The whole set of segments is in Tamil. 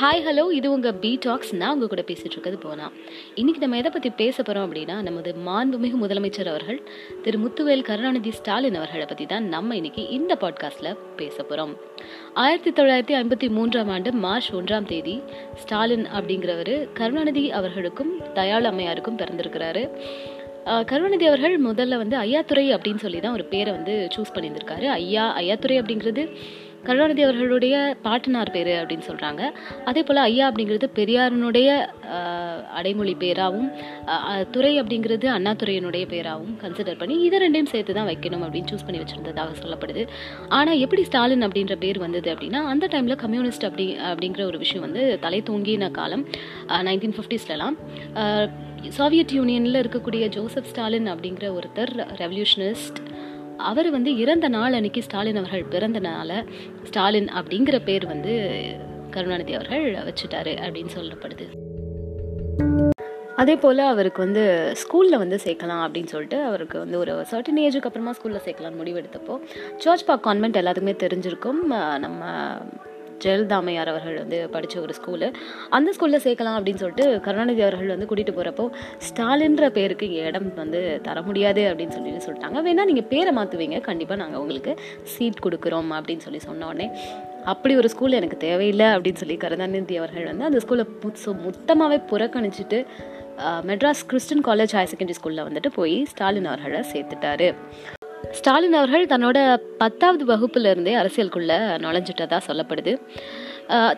ஹாய் ஹலோ இது உங்கள் பி டாக்ஸ் நான் உங்கள் கூட பேசிகிட்டு இருக்கிறது போனா. இன்றைக்கி நம்ம எதை பற்றி பேச போகிறோம் அப்படின்னா நமது மாண்புமிகு முதலமைச்சர் அவர்கள் திரு முத்துவேல் கருணாநிதி ஸ்டாலின் அவர்களை பற்றி தான் நம்ம இன்றைக்கி இந்த பாட்காஸ்ட்டில் பேச போகிறோம் ஆயிரத்தி தொள்ளாயிரத்தி ஐம்பத்தி மூன்றாம் ஆண்டு மார்ச் ஒன்றாம் தேதி ஸ்டாலின் அப்படிங்கிறவர் கருணாநிதி அவர்களுக்கும் தயாள் அம்மையாருக்கும் பிறந்திருக்கிறாரு. கருணாநிதி அவர்கள் முதல்ல வந்து ஐயாத்துறை அப்படின்னு சொல்லி தான் ஒரு பேரை வந்து சூஸ் பண்ணியிருந்திருக்காரு. ஐயா ஐயாத்துறை அப்படிங்கிறது கருணாநிதி அவர்களுடைய பாட்டனார் பேர் அப்படின்னு சொல்கிறாங்க அதே போல் ஐயா அப்படிங்கிறது பெரியாரனுடைய அடைமொழி பேராகவும் துறை அப்படிங்கிறது அண்ணாதுறையினுடைய பேராகவும் கன்சிடர் பண்ணி இதை ரெண்டையும் சேர்த்து தான் வைக்கணும் அப்படின்னு சூஸ் பண்ணி வச்சுருந்ததாக சொல்லப்படுது. ஆனால் எப்படி ஸ்டாலின் அப்படின்ற பேர் வந்தது அப்படின்னா அந்த டைமில் கம்யூனிஸ்ட் அப்படி அப்படிங்கிற ஒரு விஷயம் வந்து தலை தூங்கின காலம் நைன்டீன் ஃபிஃப்டிஸ்லலாம் சோவியத் யூனியனில் இருக்கக்கூடிய ஜோசப் ஸ்டாலின் அப்படிங்கிற ஒருத்தர் ரெவல்யூஷனிஸ்ட் அவர் வந்து இறந்த நாள் அன்னைக்கு ஸ்டாலின் அவர்கள் பிறந்தனால ஸ்டாலின் அப்படிங்கிற பேர் வந்து கருணாநிதி அவர்கள் வச்சுட்டாரு அப்படின்னு சொல்லப்படுது. அதே போல் அவருக்கு வந்து ஸ்கூலில் வந்து சேர்க்கலாம் அப்படின்னு சொல்லிட்டு அவருக்கு வந்து ஒரு சர்டன் ஏஜுக்கு அப்புறமா ஸ்கூலில் சேர்க்கலாம்னு முடிவெடுத்தப்போ சர்ச் பார்க் கான்வென்ட் எல்லாத்துக்குமே தெரிஞ்சிருக்கும். நம்ம ஜெயலலிதாமையார் அவர்கள் வந்து படித்த ஒரு ஸ்கூலு அந்த ஸ்கூலில் சேர்க்கலாம் அப்படின்னு சொல்லிட்டு கருணாநிதி அவர்கள் வந்து கூட்டிகிட்டு போகிறப்போ ஸ்டாலின்ற பேருக்கு இங்கே இடம் வந்து தர முடியாது அப்படின்னு சொல்லி சொல்லிட்டாங்க. வேணால் நீங்கள் பேரை மாற்றுவீங்க கண்டிப்பாக நாங்கள் உங்களுக்கு சீட் கொடுக்குறோம் அப்படின்னு சொல்லி சொன்ன உடனே அப்படி ஒரு ஸ்கூல் எனக்கு தேவையில்லை அப்படின்னு சொல்லி கருணாநிதி அவர்கள் வந்து அந்த ஸ்கூலை மொத்தமாகவே புறக்கணிச்சிட்டு Madras Christian College Higher Secondary ஸ்கூலில் வந்துட்டு போய் ஸ்டாலின் அவர்களை சேர்த்துட்டாரு. ஸ்டாலின் அவர்கள் தன்னோட பத்தாவது வகுப்புல இருந்தே அரசியலுக்குள்ள நுழைஞ்சிட்டதா சொல்லப்படுது.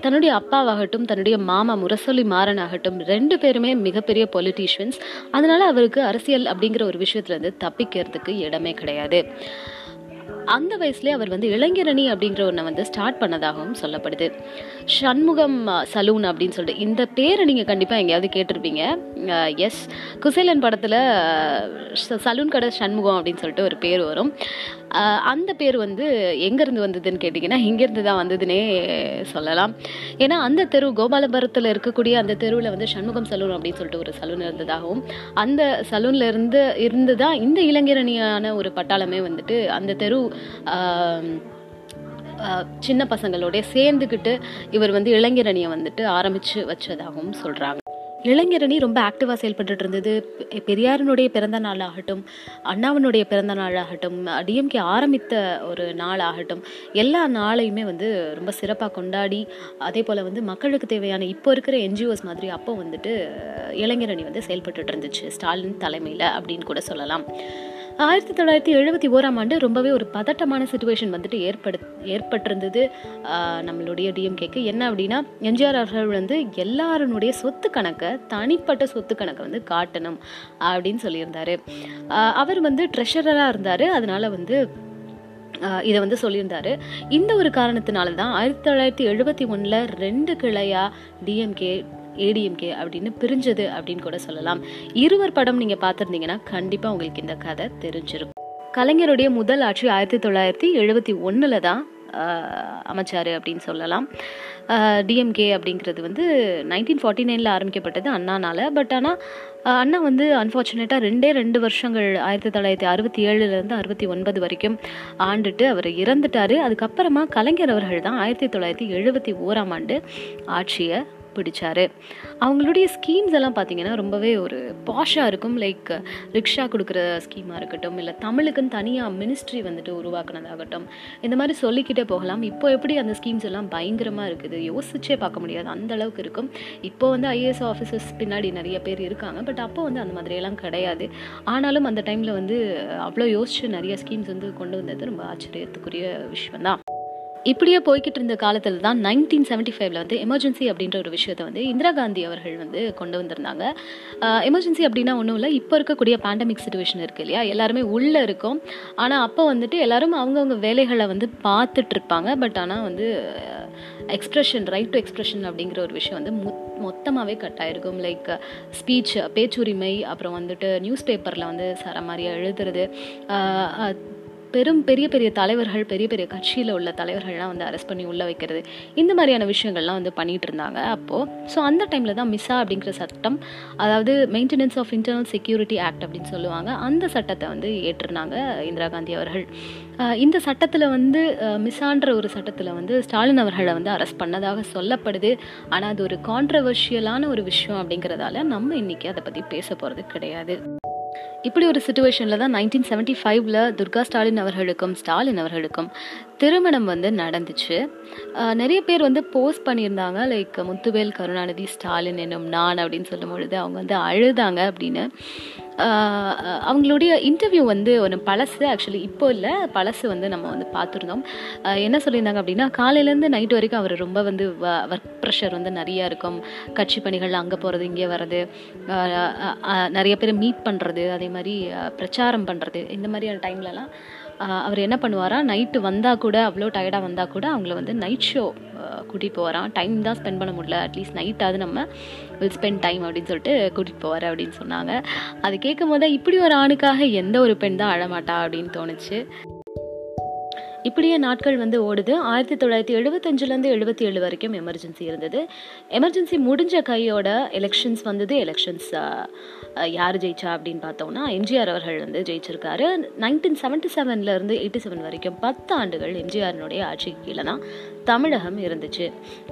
தன்னுடைய அப்பாவாகட்டும் தன்னுடைய மாமா முரசொலி மாறன் ஆகட்டும் ரெண்டு பேருமே மிகப்பெரிய பொலிட்டீஷியன்ஸ் அதனால அவருக்கு அரசியல் அப்படிங்கிற ஒரு விஷயத்துல இருந்து தப்பிக்கிறதுக்கு இடமே கிடையாது. அந்த வயசுலேயே அவர் வந்து இளைஞரணி அப்படிங்கிற ஒன்றை வந்து ஸ்டார்ட் பண்ணதாகவும் சொல்லப்படுது. சண்முகம் சலூன் அப்படின்னு சொல்லிட்டு இந்த பேரை நீங்கள் கண்டிப்பாக எங்கேயாவது கேட்டிருப்பீங்க. எஸ் குசேலன் படத்தில் சலூன் கடை சண்முகம் அப்படின்னு சொல்லிட்டு ஒரு பேர் வரும். அந்த பேர் வந்து எங்கேருந்து வந்ததுன்னு கேட்டிங்கன்னா இங்கேருந்து தான் வந்ததுன்னே சொல்லலாம். ஏன்னா அந்த தெரு கோபாலபுரத்தில் இருக்கக்கூடிய அந்த தெருவில் வந்து சண்முகம் சலூன் அப்படின்னு சொல்லிட்டு ஒரு சலூன் இருந்ததாகவும் அந்த சலூனில் இருந்து இருந்து தான் இந்த இளைஞரணியான ஒரு பட்டாளமே வந்துட்டு அந்த தெரு சின்ன பசங்களோடைய சேர்ந்துக்கிட்டு இவர் வந்து இளைஞரணியை வந்துட்டு ஆரம்பித்து வச்சதாகவும் சொல்கிறாங்க இளைஞரணி ரொம்ப ஆக்டிவாக செயல்பட்டுட்டு இருந்தது. பெரியாரினுடைய பிறந்த நாளாகட்டும் அண்ணாவினுடைய பிறந்த நாளாகட்டும் டிஎம்கே ஆரம்பித்த ஒரு நாளாகட்டும் எல்லா நாளையுமே வந்து ரொம்ப சிறப்பாக கொண்டாடி அதே போல் வந்து மக்களுக்கு தேவையான இப்போ இருக்கிற என்ஜிஓஸ் மாதிரி அப்போ வந்துட்டு இளைஞரணி வந்து செயல்பட்டுட்டு இருந்துச்சு. ஸ்டாலின் தலைமையில் அப்படின்னு கூட சொல்லலாம். ஆயிரத்தி தொள்ளாயிரத்தி எழுபத்தி ஓராம் ஆண்டு ரொம்பவே ஒரு பதட்டமான சுச்சுவேஷன் வந்துட்டு ஏற்படு ஏற்பட்டிருந்தது. நம்மளுடைய டிஎம்கேக்கு என்ன அப்படின்னா எம்ஜிஆர் அவர்கள் வந்து எல்லாருடைய சொத்து கணக்கை தனிப்பட்ட சொத்து கணக்கை வந்து காட்டணும் அப்படின்னு சொல்லியிருந்தாரு. அவர் வந்து ட்ரெஷரராக இருந்தார். அதனால வந்து இதை வந்து சொல்லியிருந்தாரு. இந்த ஒரு காரணத்தினால தான் ஆயிரத்தி தொள்ளாயிரத்தி எழுபத்தி ஒன்றில் ரெண்டு கிளையாக டிஎம்கே ஏடிஎம்கே அப்படின்னு பிரிஞ்சது அப்படின்னு கூட சொல்லலாம். இருவர் படம் நீங்கள் பார்த்துருந்தீங்கன்னா கண்டிப்பாக உங்களுக்கு இந்த கதை தெரிஞ்சிருக்கும். கலைஞருடைய முதல் ஆட்சி ஆயிரத்தி தொள்ளாயிரத்தி எழுபத்தி ஒன்றில் தான் அமைச்சாரு அப்படின்னு சொல்லலாம். டிஎம்கே அப்படிங்கிறது வந்து நைன்டீன் ஃபார்ட்டி நைனில் ஆரம்பிக்கப்பட்டது அண்ணானால. பட் ஆனால் அண்ணா வந்து அன்ஃபார்ச்சுனேட்டாக ரெண்டே ரெண்டு வருஷங்கள் ஆயிரத்தி தொள்ளாயிரத்தி அறுபத்தி ஏழுலேருந்து அறுபத்தி ஒன்பது வரைக்கும் ஆண்டுட்டு அவர் இறந்துட்டாரு. அதுக்கப்புறமா கலைஞர் அவர்கள் தான் ஆயிரத்தி தொள்ளாயிரத்தி எழுபத்தி ஓராம் ஆண்டு ஆட்சியை பிடிச்சாரு. அவங்களுடைய ஸ்கீம்ஸ் எல்லாம் பார்த்தீங்கன்னா ரொம்பவே ஒரு பாஷாக இருக்கும். லைக் ரிக்ஷா கொடுக்குற ஸ்கீமாக இருக்கட்டும் இல்லை தமிழுக்குன்னு தனியாக மினிஸ்ட்ரி வந்துட்டு உருவாக்குனதாகட்டும் இந்த மாதிரி சொல்லிக்கிட்டே போகலாம். இப்போ எப்படி அந்த ஸ்கீம்ஸ் எல்லாம் பயங்கரமாக இருக்குது? யோசிச்சே பார்க்க முடியாது. அந்த அளவுக்கு இருக்கும். இப்போ வந்து ஐஏஎஸ் ஆஃபீஸர்ஸ் பின்னாடி நிறைய பேர் இருக்காங்க. பட் அப்போ வந்து அந்த மாதிரியெல்லாம் கிடையாது. ஆனாலும் அந்த டைமில் வந்து அவ்வளோ யோசிச்சு நிறைய ஸ்கீம்ஸ் வந்து கொண்டு வந்தது ரொம்ப ஆச்சரியத்துக்குரிய விஷயம் தான் இப்படியே போய்கிட்டு இருந்த காலத்தில் தான் நைன்டீன் செவன்ட்டி ஃபைவ்ல வந்து எமர்ஜென்சி அப்படின்ற ஒரு விஷயத்தை வந்து இந்திரா காந்தி அவர்கள் வந்து கொண்டு வந்திருந்தாங்க. எமர்ஜென்சி அப்படின்னா ஒன்றும் இல்லை. இப்போ இருக்கக்கூடிய பேண்டமிக் சுச்சுவேஷன் இருக்கு இல்லையா? எல்லாருமே உள்ளே இருக்கும். ஆனால் அப்போ வந்துட்டு எல்லாரும் அவங்கவுங்க வேலைகளை வந்து பார்த்துட்டு இருப்பாங்க. பட் ஆனால் வந்து எக்ஸ்ப்ரெஷன் ரைட் டு எக்ஸ்ப்ரெஷன் அப்படிங்கிற ஒரு விஷயம் வந்து மொத்தமாகவே கட் ஆயிருக்கும். லைக் ஸ்பீச் பேச்சுரிமை அப்புறம் வந்துட்டு நியூஸ் பேப்பரில் வந்து சர மாதிரியாக எழுதுறது பெரும் பெரிய பெரிய தலைவர்கள் பெரிய பெரிய கட்சியில் உள்ள தலைவர்கள்லாம் வந்து அரெஸ்ட் பண்ணி உள்ளே வைக்கிறது. இந்த மாதிரியான விஷயங்கள்லாம் வந்து பண்ணிகிட்டு இருந்தாங்க. அப்போது ஸோ அந்த டைமில் தான் மிஸ்ஸா அப்படிங்கிற சட்டம் அதாவது Maintenance of Internal Security Act அப்படின்னு சொல்லுவாங்க. அந்த சட்டத்தை வந்து ஏற்றிருந்தாங்க இந்திரா காந்தி அவர்கள். இந்த சட்டத்தில் வந்து மிஸ்ஸான்ற ஒரு சட்டத்தில் வந்து ஸ்டாலின் அவர்களை வந்து அரெஸ்ட் பண்ணதாக சொல்லப்படுது. ஆனால் அது ஒரு கான்ட்ரவர்ஷியலான ஒரு விஷயம் அப்படிங்கிறதால நம்ம இன்றைக்கி அதை பற்றி பேச போகிறது கிடையாது. இப்படி ஒரு சுச்சுவேஷனில் தான் நைன்டீன் செவன்ட்டி ஃபைவ்ல துர்கா ஸ்டாலின் அவர்களுக்கும் ஸ்டாலின் அவர்களுக்கும் திருமணம் வந்து நடந்துச்சு. நிறைய பேர் வந்து போஸ்ட் பண்ணியிருந்தாங்க லைக் முத்துவேல் கருணாநிதி ஸ்டாலின் என்னும் நான் அப்படின்னு சொல்லும் பொழுது அவங்க வந்து அழுதாங்க அப்படின்னு. அவங்களுடைய இன்டர்வியூ வந்து ஒன்று பழசு. ஆக்சுவலி இப்போ இல்லை. பழசு வந்து நம்ம வந்து பார்த்துருந்தோம். என்ன சொல்லியிருந்தாங்க அப்படின்னா காலையிலேருந்து நைட் வரைக்கும் அவர் ரொம்ப வந்து ஒர்க் ப்ரெஷர் வந்து நிறையா இருக்கும். கட்சி பணிகள் அங்கே போகிறது இங்கே வர்றது நிறைய பேர் மீட் பண்ணுறது அதே மாதிரி பிரச்சாரம் பண்ணுறது இந்த மாதிரியான டைம்லலாம் அவர் என்ன பண்ணுவாரா? நைட்டு வந்தால் கூட அவ்வளோ டயர்டாக வந்தால் கூட அவங்கள வந்து நைட் ஷோ கூட்டிகிட்டு போகிறான் டைம் தான் ஸ்பெண்ட் பண்ண முடியல. அட்லீஸ்ட் நைட்டாவது நம்ம வில் ஸ்பெண்ட் டைம் அப்படின்னு சொல்லிட்டு கூட்டிகிட்டு போவார் அப்படின்னு சொன்னாங்க. அது கேட்கும் போது இப்படி ஒரு ஆணுக்காக எந்த ஒரு பெண் தான் அழமாட்டா? அப்படின்னு தோணுச்சு. இப்படியே நாட்கள் வந்து ஓடுது. ஆயிரத்தி தொள்ளாயிரத்தி எழுபத்தஞ்சிலேருந்து எழுபத்தி ஏழு வரைக்கும் எமர்ஜென்சி இருந்தது. எமர்ஜென்சி முடிஞ்ச கையோட எலெக்ஷன்ஸ் வந்தது. எலெக்ஷன்ஸ் யார் ஜெயிச்சா அப்படின்னு பார்த்தோம்னா எம்ஜிஆர் அவர்கள் வந்து ஜெயிச்சிருக்காரு. நைன்டீன் செவன்டி செவன்லேருந்து எயிட்டி செவன் வரைக்கும் பத்து ஆண்டுகள் எம்ஜிஆரினுடைய ஆட்சிக்கு கீழே தான் தமிழகம் இருந்துச்சு.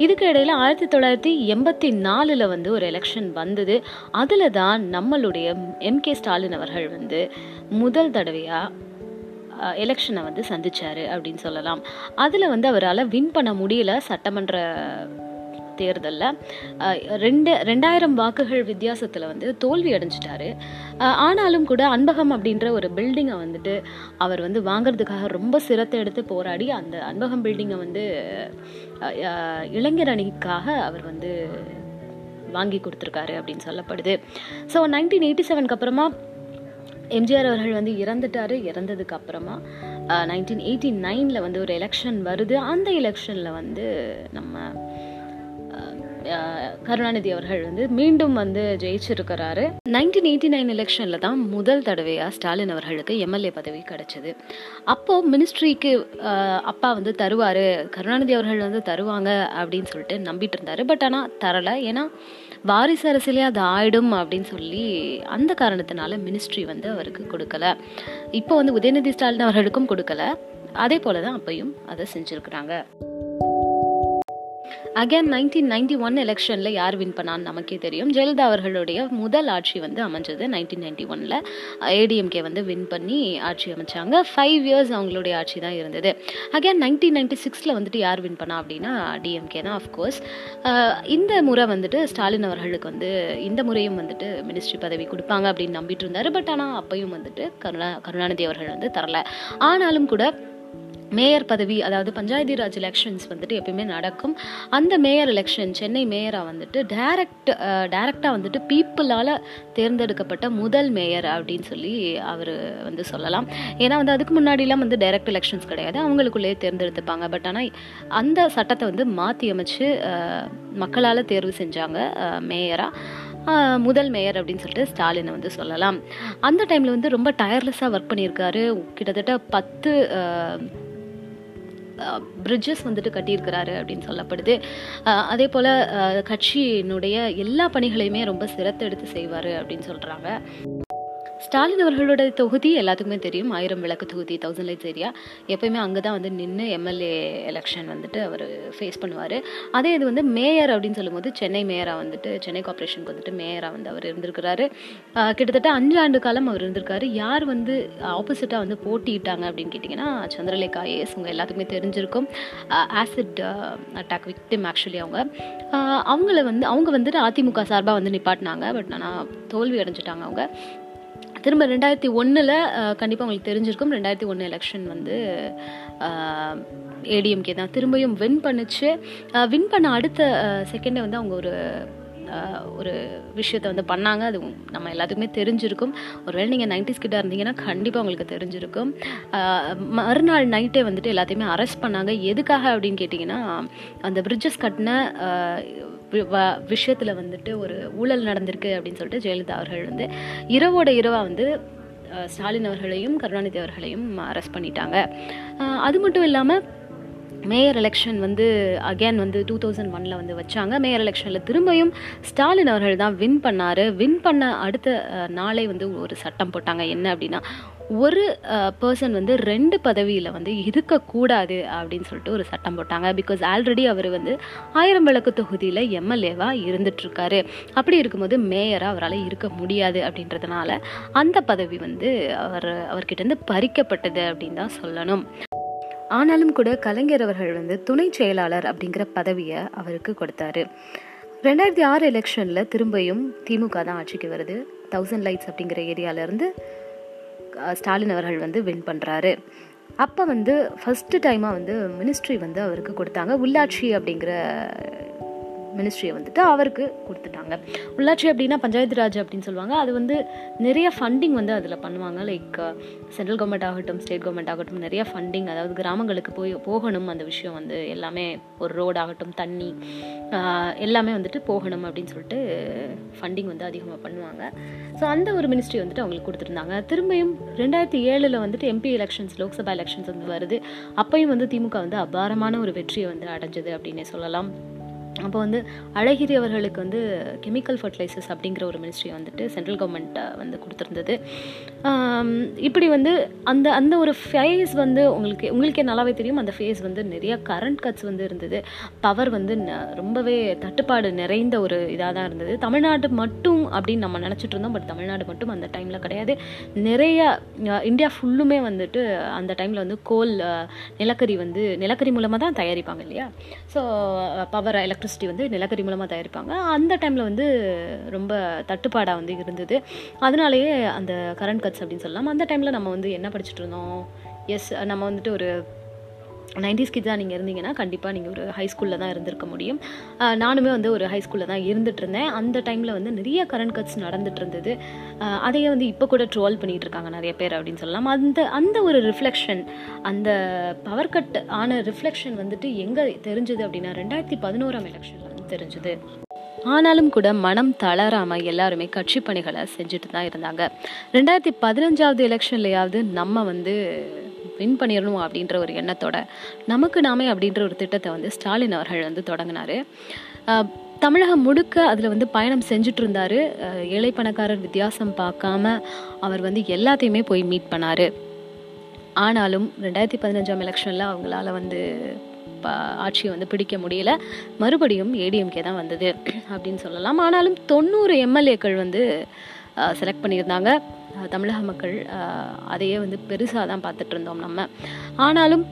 இதுக்கு இடையில் ஆயிரத்தி தொள்ளாயிரத்தி எண்பத்தி நாலில் வந்து ஒரு எலெக்ஷன் வந்தது. அதில் தான் நம்மளுடைய எம் கே ஸ்டாலின் அவர்கள் வந்து முதல் தடவையாக எலெக்ஷனை வந்து சந்தித்தார் அப்படின்னு சொல்லலாம். அதில் வந்து அவரால் வின் பண்ண முடியல சட்டமன்ற தேர்தலில். ரெண்டு ரெண்டாயிரம் வாக்குகள் வித்தியாசத்தில் வந்து தோல்வி அடைஞ்சிட்டாரு. ஆனாலும் கூட அன்பகம் அப்படின்ற ஒரு பில்டிங்கை வந்துட்டு அவர் வந்து வாங்குறதுக்காக ரொம்ப சிரத்தை எடுத்து போராடி அந்த அன்பகம் பில்டிங்கை வந்து இளைஞர் அணிக்காக அவர் வந்து வாங்கி கொடுத்துருக்காரு அப்படின்னு சொல்லப்படுது. ஸோ நைன்டீன் எயிட்டி செவனுக்கு அப்புறமா எம்ஜிஆர் அவர்கள் வந்து இறந்துட்டாரு இறந்ததுக்கு அப்புறமா நைன்டீன் எயிட்டி நைனில் வந்து ஒரு எலெக்ஷன் வருது. அந்த எலெக்ஷனில் வந்து நம்ம கருணாநிதி அவர்கள் வந்து மீண்டும் வந்து ஜெயிச்சிருக்கிறாரு. நைன்டீன் எயிட்டி நைன் எலெக்ஷனில் தான் முதல் தடவையாக ஸ்டாலின் அவர்களுக்கு எம்எல்ஏ பதவி கிடைச்சது. அப்போது மினிஸ்ட்ரிக்கு அப்பா வந்து தருவார் கருணாநிதி அவர்கள் வந்து தருவாங்க அப்படின்னு சொல்லிட்டு நம்பிட்டு இருந்தார். பட் ஆனால் தரலை. ஏன்னா வாரிசு அரசியலே அது ஆயிடும் அப்படின்னு சொல்லி அந்த காரணத்தினால மினிஸ்ட்ரி வந்து அவருக்கு கொடுக்கல. இப்போ வந்து உதயநிதி ஸ்டாலின் அவர்களுக்கும் கொடுக்கல. அதே போல தான் அப்பையும் அதை செஞ்சுருக்குறாங்க. அகேன் நைன்டீன் நைன்டி ஒன் எலெக்ஷனில் யார் வின் பண்ணான்னு நமக்கே தெரியும். ஜெயலலிதா அவர்களுடைய முதல் ஆட்சி வந்து அமைஞ்சது நைன்டீன் நைன்டி ஒனில் ஏடிஎம்கே வந்து வின் பண்ணி ஆட்சி அமைச்சாங்க. ஃபைவ் இயர்ஸ் அவங்களுடைய ஆட்சி தான் இருந்தது. அகேன் நைன்டீன் நைன்டி சிக்ஸில் வந்துட்டு யார் வின் பண்ணா அப்படின்னா டிஎம்கே தான் அஃப்கோர்ஸ் இந்த முறை வந்துட்டு ஸ்டாலின் அவர்களுக்கு வந்து இந்த முறையும் வந்துட்டு மினிஸ்ட்ரி பதவி கொடுப்பாங்க அப்படின்னு நம்பிட்டு இருந்தார். பட் ஆனால் அப்பையும் வந்துட்டு கருணா கருணாநிதி அவர்கள் வந்து தரல. ஆனாலும் கூட மேயர் பதவி அதாவது பஞ்சாயத்து ராஜ் எலெக்ஷன்ஸ் வந்துட்டு எப்பயுமே நடக்கும். அந்த மேயர் எலெக்ஷன் சென்னை மேயராக வந்துட்டு டைரக்ட் டைரக்டாக வந்துட்டு பீப்புளால் தேர்ந்தெடுக்கப்பட்ட முதல் மேயர் அப்படின்னு சொல்லி அவர் வந்து சொல்லலாம். ஏன்னா வந்து அதுக்கு முன்னாடிலாம் வந்து டைரக்ட் எலெக்ஷன்ஸ் கிடையாது. அவங்களுக்குள்ளேயே தேர்ந்தெடுத்துப்பாங்க. பட் ஆனால் அந்த சட்டத்தை வந்து மாற்றி அமைச்சு மக்களால் தேர்வு செஞ்சாங்க மேயராக முதல் மேயர் அப்படின்னு சொல்லிட்டு ஸ்டாலினை வந்து சொல்லலாம். அந்த டைமில் வந்து ரொம்ப டயர்லெஸ்ஸாக ஒர்க் பண்ணியிருக்காரு. கிட்டத்தட்ட பத்து பிரிட்ஜஸ் வந்துட்டு கட்டியிருக்கிறாரு அப்படின்னு சொல்லப்படுது. அதே போல் கட்சியினுடைய எல்லா பணிகளையுமே ரொம்ப சிரத்தெடுத்து செய்வார் அப்படின்னு சொல்கிறாங்க ஸ்டாலின் அவர்களோட தொகுதி எல்லாத்துக்குமே தெரியும். ஆயிரம் விளக்கு தொகுதி தௌசண்ட் லைட்ஸ் ஏரியா எப்பயுமே அங்கே தான் வந்து நின்று எம்எல்ஏ எலெக்ஷன் வந்துட்டு அவர் ஃபேஸ் பண்ணுவார். அதே இது வந்து மேயர் அப்படின்னு சொல்லும்போது சென்னை மேயராக வந்துட்டு சென்னை கார்பரேஷனுக்கு வந்துட்டு மேயராக வந்து அவர் இருந்திருக்கிறாரு. கிட்டத்தட்ட அஞ்சு ஆண்டு காலம் அவர் இருந்திருக்காரு. யார் வந்து ஆப்போசிட்டாக வந்து போட்டியிட்டாங்க அப்படின்னு கேட்டிங்கன்னா சந்திரலேகா ஏஎஸ் உங்கள் எல்லாத்துக்குமே தெரிஞ்சிருக்கும். ஆசிட் அட்டாக் விக்டிம் ஆக்சுவலி அவங்க. அவங்கள வந்து அவங்க வந்துட்டு அதிமுக சார்பாக வந்து நிப்பாட்டினாங்க. பட் ஆனால் தோல்வி அடைஞ்சிட்டாங்க அவங்க. திரும்ப ரெண்டாயிரத்தி ஒன்றில் கண்டிப்பாக உங்களுக்கு தெரிஞ்சிருக்கும். ரெண்டாயிரத்தி ஒன்று எலெக்ஷன் வந்து ஏடிஎம்கே தான் திரும்பியும் வின் பண்ணிச்சு. வின் பண்ண அடுத்த செகண்டே வந்து அவங்க ஒரு ஒரு விஷயத்த வந்து பண்ணாங்க. அது நம்ம எல்லாத்துக்குமே தெரிஞ்சிருக்கும். ஒருவேளை நீங்கள் நைன்டிஸ் கிட்ட இருந்தீங்கன்னா கண்டிப்பாக உங்களுக்கு தெரிஞ்சிருக்கும். மறுநாள் நைட்டே வந்துட்டு எல்லாத்தையுமே அரெஸ்ட் பண்ணாங்க. எதுக்காக அப்படின்னு கேட்டிங்கன்னா அந்த பிரிட்ஜஸ் கட்டின விஷயத்தில் வந்துட்டு ஒரு ஊழல் நடந்திருக்கு அப்படின்னு சொல்லிட்டு ஜெயலலிதா அவர்கள் வந்து இரவோட இரவாக வந்து ஸ்டாலின் அவர்களையும் கருணாநிதி அவர்களையும் அரெஸ்ட் பண்ணிட்டாங்க. அது மட்டும் இல்லாமல் மேயர் எலெக்ஷன் வந்து அகேன் வந்து டூ தௌசண்ட் ஒனில் வந்து வச்சாங்க. மேயர் எலெக்ஷனில் திரும்பியும் ஸ்டாலின் அவர்கள் தான் வின் பண்ணார். வின் பண்ண அடுத்த நாளே வந்து ஒரு சட்டம் போட்டாங்க. என்ன அப்படின்னா ஒரு பர்சன் வந்து ரெண்டு பதவியில் வந்து இருக்கக்கூடாது அப்படின்னு சொல்லிட்டு ஒரு சட்டம் போட்டாங்க. பிகாஸ் ஆல்ரெடி அவர் வந்து ஆயிரம் விளக்கு தொகுதியில் எம்எல்ஏவாக இருந்துட்டுருக்காரு. அப்படி இருக்கும்போது மேயராக அவரால் இருக்க முடியாது அப்படின்றதுனால அந்த பதவி வந்து அவர் அவர்கிட்டருந்து பறிக்கப்பட்டது அப்படின்னு தான் சொல்லணும். ஆனாலும் கூட கலைஞர் அவர்கள் வந்து துணை செயலாளர் அப்படிங்கிற பதவியை அவருக்கு கொடுத்தாரு. ரெண்டாயிரத்தி ஆறு எலெக்ஷனில் திரும்பியும் திமுக தான் ஆட்சிக்கு வருது. தௌசண்ட் லைட்ஸ் அப்படிங்கிற ஏரியாவிலேருந்து ஸ்டாலின் அவர்கள் வந்து வின் பண்ணுறாரு அப்போ வந்து ஃபஸ்ட்டு டைமாக வந்து மினிஸ்ட்ரி வந்து அவருக்கு கொடுத்தாங்க. உள்ளாட்சி அப்படிங்கிற மினிஸ்ட்ரியை வந்துட்டு அவருக்கு கொடுத்துட்டாங்க. உள்ளாட்சி அப்படின்னா பஞ்சாயத்து ராஜ் அப்படின்னு சொல்லுவாங்க. அது வந்து நிறைய ஃபண்டிங் வந்து அதில் பண்ணுவாங்க. லைக் சென்ட்ரல் கவர்மெண்ட் ஆகட்டும் ஸ்டேட் கவர்மெண்ட் ஆகட்டும் நிறைய ஃபண்டிங் அதாவது கிராமங்களுக்கு போய் போகணும் அந்த விஷயம் வந்து எல்லாமே ஒரு ரோடாகட்டும் தண்ணி uh, எல்லாமே வந்துட்டு போகணும் அப்படின்னு சொல்லிட்டு ஃபண்டிங் வந்து அதிகமாக பண்ணுவாங்க. ஸோ அந்த ஒரு மினிஸ்ட்ரி வந்துட்டு அவங்களுக்கு கொடுத்துருந்தாங்க. திரும்பியும் ரெண்டாயிரத்தி ஏழில் வந்துட்டு எம்பி எலெக்ஷன்ஸ் லோக்சபா எலெக்ஷன்ஸ் வந்து வருது. அப்பையும் வந்து திமுக வந்து அபாரமான ஒரு வெற்றியை வந்து அடைஞ்சது அப்படின்னே சொல்லலாம். அப்போ வந்து அழகிரி அவர்களுக்கு வந்து கெமிக்கல் ஃபர்டிலைசர்ஸ் அப்படிங்கிற ஒரு மினிஸ்ட்ரி வந்துட்டு சென்ட்ரல் கவர்மெண்ட் வந்து கொடுத்துருந்தது. இப்படி வந்து அந்த அந்த ஒரு ஃபேஸ் வந்து உங்களுக்கு உங்களுக்கே நல்லாவே தெரியும். அந்த ஃபேஸ் வந்து நிறைய கரண்ட் கட்ஸ் வந்து இருந்தது. பவர் வந்து ரொம்பவே தட்டுப்பாடு நிறைந்த ஒரு இதாக தான் இருந்தது. தமிழ்நாடு மட்டும் அப்படின்னு நம்ம நினச்சிட்டு இருந்தோம். பட் தமிழ்நாடு மட்டும் அந்த டைமில் கிடையாது. நிறைய இந்தியா ஃபுல்லுமே வந்துட்டு அந்த டைமில் வந்து கோல் நிலக்கரி வந்து நிலக்கரி மூலமாக தான் தயாரிப்பாங்க இல்லையா? ஸோ பவர் எலக்ட்ரிக் எலக்ட்ரிசிட்டி வந்து நிலக்கரி மூலமாக தயாரிப்பாங்க. அந்த டைமில் வந்து ரொம்ப தட்டுப்பாடாக வந்து இருந்தது. அதனாலேயே அந்த கரண்ட் கட்ஸ் அப்படின்னு சொல்லலாம். அந்த டைமில் நம்ம வந்து என்ன படிச்சுட்டு இருந்தோம்? எஸ் நம்ம வந்துட்டு ஒரு நைன்டிஸ் கிட்ஸாக தான் நீங்கள் இருந்தீங்கன்னா கண்டிப்பாக நீங்கள் ஒரு ஹை ஸ்கூலில் தான் இருந்திருக்க முடியும். நானுமே வந்து ஒரு ஹை ஸ்கூலில் தான் இருந்துட்டு இருந்தேன். அந்த டைமில் வந்து நிறைய கரண்ட் கட்ஸ் நடந்துட்டு இருந்தது. அதையே வந்து இப்போ கூட ட்ரோல் பண்ணிகிட்டு இருக்காங்க நிறைய பேர் அப்படின்னு சொல்லலாம். அந்த அந்த ஒரு ரிஃப்ளெக்ஷன் அந்த பவர் கட் ஆன ரிஃப்ளெக்ஷன் வந்துட்டு எங்கே தெரிஞ்சுது அப்படின்னா ரெண்டாயிரத்தி பதினோராம் எலெக்ஷனில் வந்து தெரிஞ்சுது. ஆனாலும் கூட மனம் தளராமல் எல்லாருமே கட்சி பணிகளை செஞ்சுட்டு தான் இருந்தாங்க. ரெண்டாயிரத்தி பதினஞ்சாவது எலெக்ஷன்லையாவது நம்ம வந்து வின் பண்ணிடணும் அப்படின்ற ஒரு எண்ணத்தோட நமக்கு நாமே அப்படின்ற ஒரு திட்டத்தை வந்து ஸ்டாலின் அவர்கள் வந்து தொடங்கினார். தமிழகம் முழுக்க அதில் வந்து பயணம் செஞ்சுட்டு இருந்தார் ஏழை பணக்காரர் வித்தியாசம் பார்க்காம அவர் வந்து எல்லாத்தையுமே போய் மீட் பண்ணார். ஆனாலும் ரெண்டாயிரத்தி பதினஞ்சாம் எலெக்ஷனில் அவங்களால வந்து ஆட்சியை வந்து பிடிக்க முடியல. மறுபடியும் ஏடிஎம்கே தான் வந்தது அப்படின்னு சொல்லலாம். ஆனாலும் தொண்ணூறு எம்எல்ஏக்கள் வந்து செலக்ட் பண்ணியிருந்தாங்க. தமிழக மக்கள் அதையே வந்து பெருசாக தான் பார்த்துட்டு இருந்தோம் நம்ம. ஆனாலும்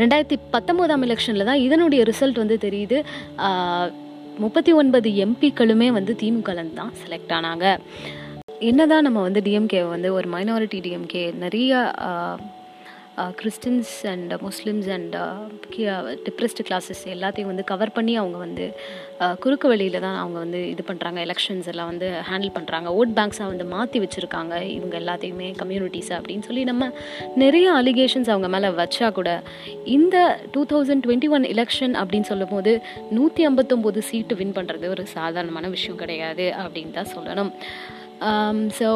ரெண்டாயிரத்தி பத்தொம்போதாம் எலெக்ஷனில் தான் இதனுடைய ரிசல்ட் வந்து தெரியுது. முப்பத்தி ஒன்பது எம்பிக்களுமே வந்து திமுகலேருந்து தான் செலக்ட் ஆனாங்க. என்னதான் நம்ம வந்து டிஎம்கே வந்து ஒரு மைனாரிட்டி டிஎம்கே நிறைய Christians and Muslims and depressed classes எல்லாத்தையும் வந்து கவர் பண்ணி அவங்க வந்து uh, குறுக்கு வழியில் தான் அவங்க வந்து இது பண்ணுறாங்க எலெக்ஷன்ஸ் எல்லாம் வந்து ஹேண்டில் பண்ணுறாங்க ஓட் பேங்க்ஸாக வந்து மாற்றி வச்சுருக்காங்க இவங்க எல்லாத்தையுமே கம்யூனிட்டிஸ் அப்படின்னு சொல்லி நம்ம நிறைய அலிகேஷன்ஸ் அவங்க மேலே வச்சா கூட இந்த two thousand twenty one election அப்படின்னு சொல்லும் போது நூற்றி ஐம்பத்தொம்போது சீட்டு வின் பண்ணுறது ஒரு சாதாரணமான விஷயம் கிடையாது அப்படின்னு தான் சொல்லணும். Um, so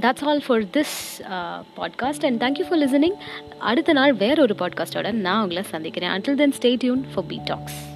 that's all for this podcast and thank you for listening அடுத்த நாள் வேற ஒரு பாட்காஸ்டோட நான் உங்களை சந்திக்கிறேன் until then stay tuned for B talks